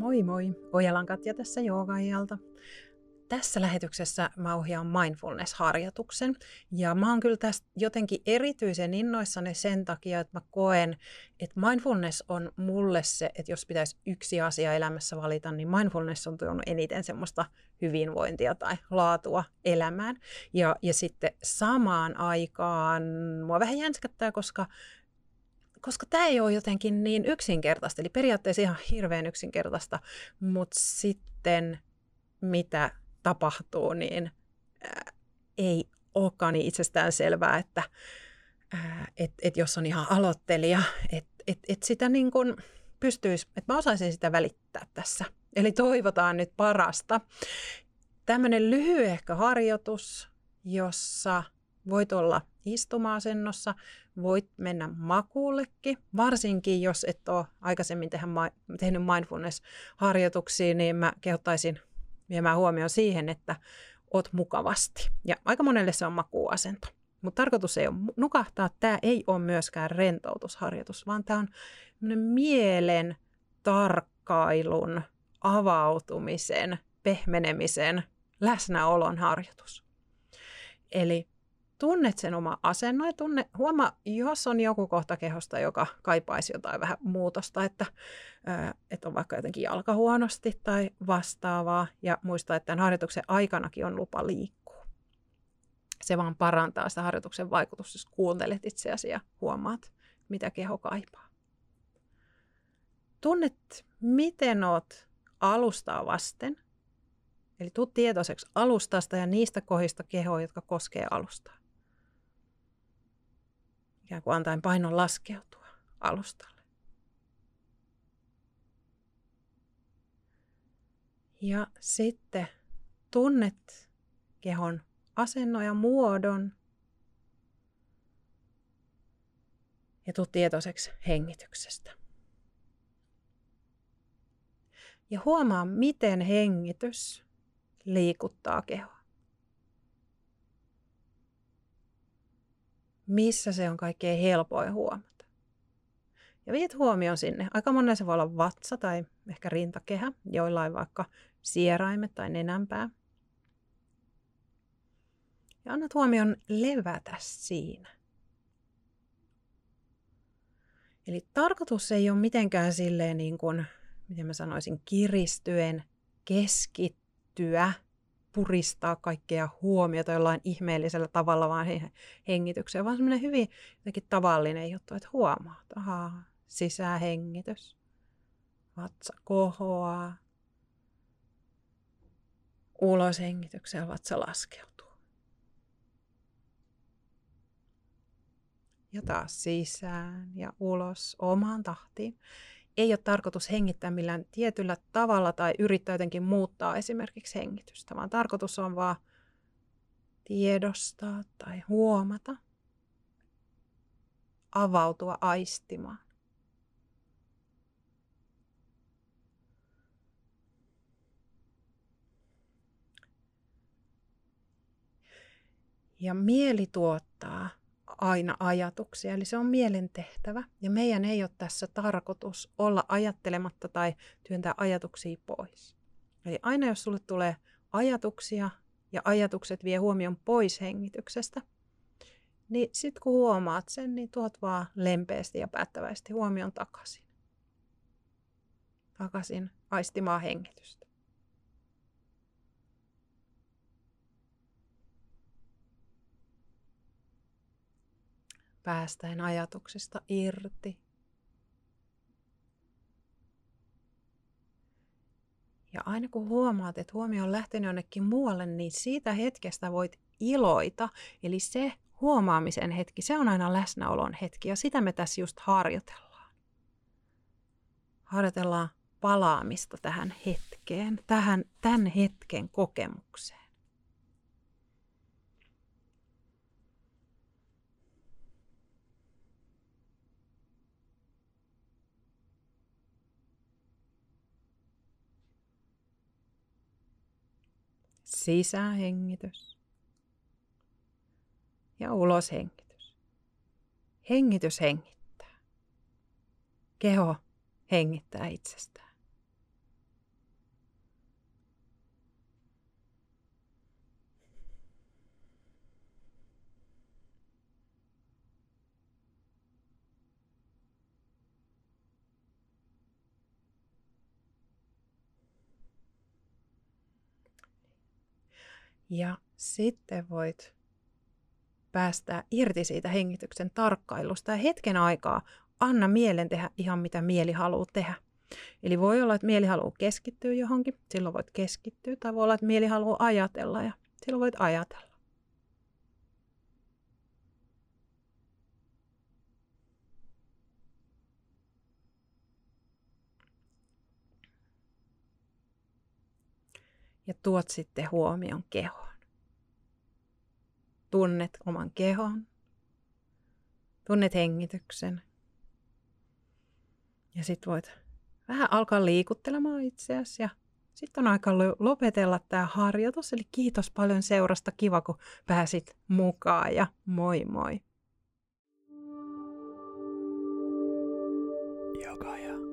Moi moi, Ojalan Katja tässä joogaajalta. Tässä lähetyksessä mä ohjaan mindfulness-harjoituksen ja mä oon kyllä tästä jotenkin erityisen innoissani sen takia, että mä koen, että mindfulness on mulle se, että jos pitäisi yksi asia elämässä valita, niin mindfulness on tuonut eniten semmoista hyvinvointia tai laatua elämään. Ja, ja sitten samaan aikaan mua vähän jänskättää, koska koska tämä ei ole jotenkin niin yksinkertaista, eli periaatteessa ihan hirveän yksinkertaista, mutta sitten mitä tapahtuu, niin ää, ei olekaan niin itsestään selvää, että ää, et, et jos on ihan aloittelija, että et, et sitä niin kuin pystyisi, että mä osaisin sitä välittää tässä. Eli toivotaan nyt parasta. Tämmöinen lyhyehkö harjoitus, jossa voit olla istuma-asennossa, voit mennä makuullekin, varsinkin jos et ole aikaisemmin tehnyt mindfulness-harjoituksia, niin mä kehottaisin viemään huomioon siihen, että oot mukavasti. Ja aika monelle se on makuuasento. Mutta tarkoitus ei ole nukahtaa, tämä ei ole myöskään rentoutusharjoitus, vaan tämä on mielen tarkkailun, avautumisen, pehmenemisen, läsnäolon harjoitus. Eli tunnet sen oma asennon ja tunne, huomaa, jos on joku kohta kehosta, joka kaipaisi jotain vähän muutosta, että, että on vaikka jotenkin jalka huonosti tai vastaavaa ja muista, että tämän harjoituksen aikanakin on lupa liikkua. Se vaan parantaa sitä harjoituksen vaikutusta, jos kuuntelet itseäsi ja huomaat, mitä keho kaipaa. Tunnet, miten oot alustaa vasten, eli tuu tietoiseksi alustasta ja niistä kohdista kehoa, jotka koskee alustaa ikään kuin antaen painon laskeutua alustalle. Ja sitten tunnet kehon asennon ja muodon ja tuu tietoiseksi hengityksestä. Ja huomaa, miten hengitys liikuttaa kehoa. Missä se on kaikkein helpoin huomata. Ja viet huomioon sinne. Aika monella se voi olla vatsa tai ehkä rintakehä, joillain vaikka sieraimet tai nenänpää. Ja annat huomioon levätä siinä. Eli tarkoitus ei ole mitenkään silleen niin kuin, miten mä sanoisin, kiristyen, keskittyä puristaa kaikkea huomiota jollain ihmeellisellä tavalla vaan hengitykseen, vaan semmoinen hyvin jotenkin tavallinen juttu, että huomaat, ahaa, sisähengitys, vatsa kohoaa, ulos hengitykseen vatsa laskeutuu. Ja taas sisään ja ulos omaan tahtiin ei ole tarkoitus hengittää millään tietyllä tavalla tai yrittää jotenkin muuttaa esimerkiksi hengitystä, vaan tarkoitus on vaan tiedostaa tai huomata, avautua aistimaan. Ja mieli tuottaa aina ajatuksia, eli se on mielen tehtävä. Ja meidän ei ole tässä tarkoitus olla ajattelematta tai työntää ajatuksia pois. Eli aina jos sulle tulee ajatuksia ja ajatukset vie huomion pois hengityksestä, niin sitten kun huomaat sen, niin tuot vaan lempeästi ja päättäväisesti huomion takaisin. Takaisin aistimaan hengitystä. Päästäen ajatuksista irti. Ja aina kun huomaat, että huomio on lähtenyt jonnekin muualle, niin siitä hetkestä voit iloita. Eli se huomaamisen hetki, se on aina läsnäolon hetki ja sitä me tässä just harjoitellaan. Harjoitellaan palaamista tähän hetkeen, tähän, tämän hetken kokemukseen. Sisähengitys ja uloshengitys. Hengitys hengittää. Keho hengittää itsestään. Ja sitten voit päästää irti siitä hengityksen tarkkailusta ja hetken aikaa anna mielen tehdä ihan mitä mieli haluaa tehdä. Eli voi olla, että mieli haluaa keskittyä johonkin, silloin voit keskittyä, tai voi olla, että mieli haluaa ajatella ja silloin voit ajatella. Ja tuot sitten huomion kehoon. Tunnet oman kehon. Tunnet hengityksen. Ja sitten voit vähän alkaa liikuttelemaan itseäsi ja sitten on aika lopetella tämä harjoitus. Eli kiitos paljon seurasta. Kiva, kun pääsit mukaan ja moi moi. Joka ja.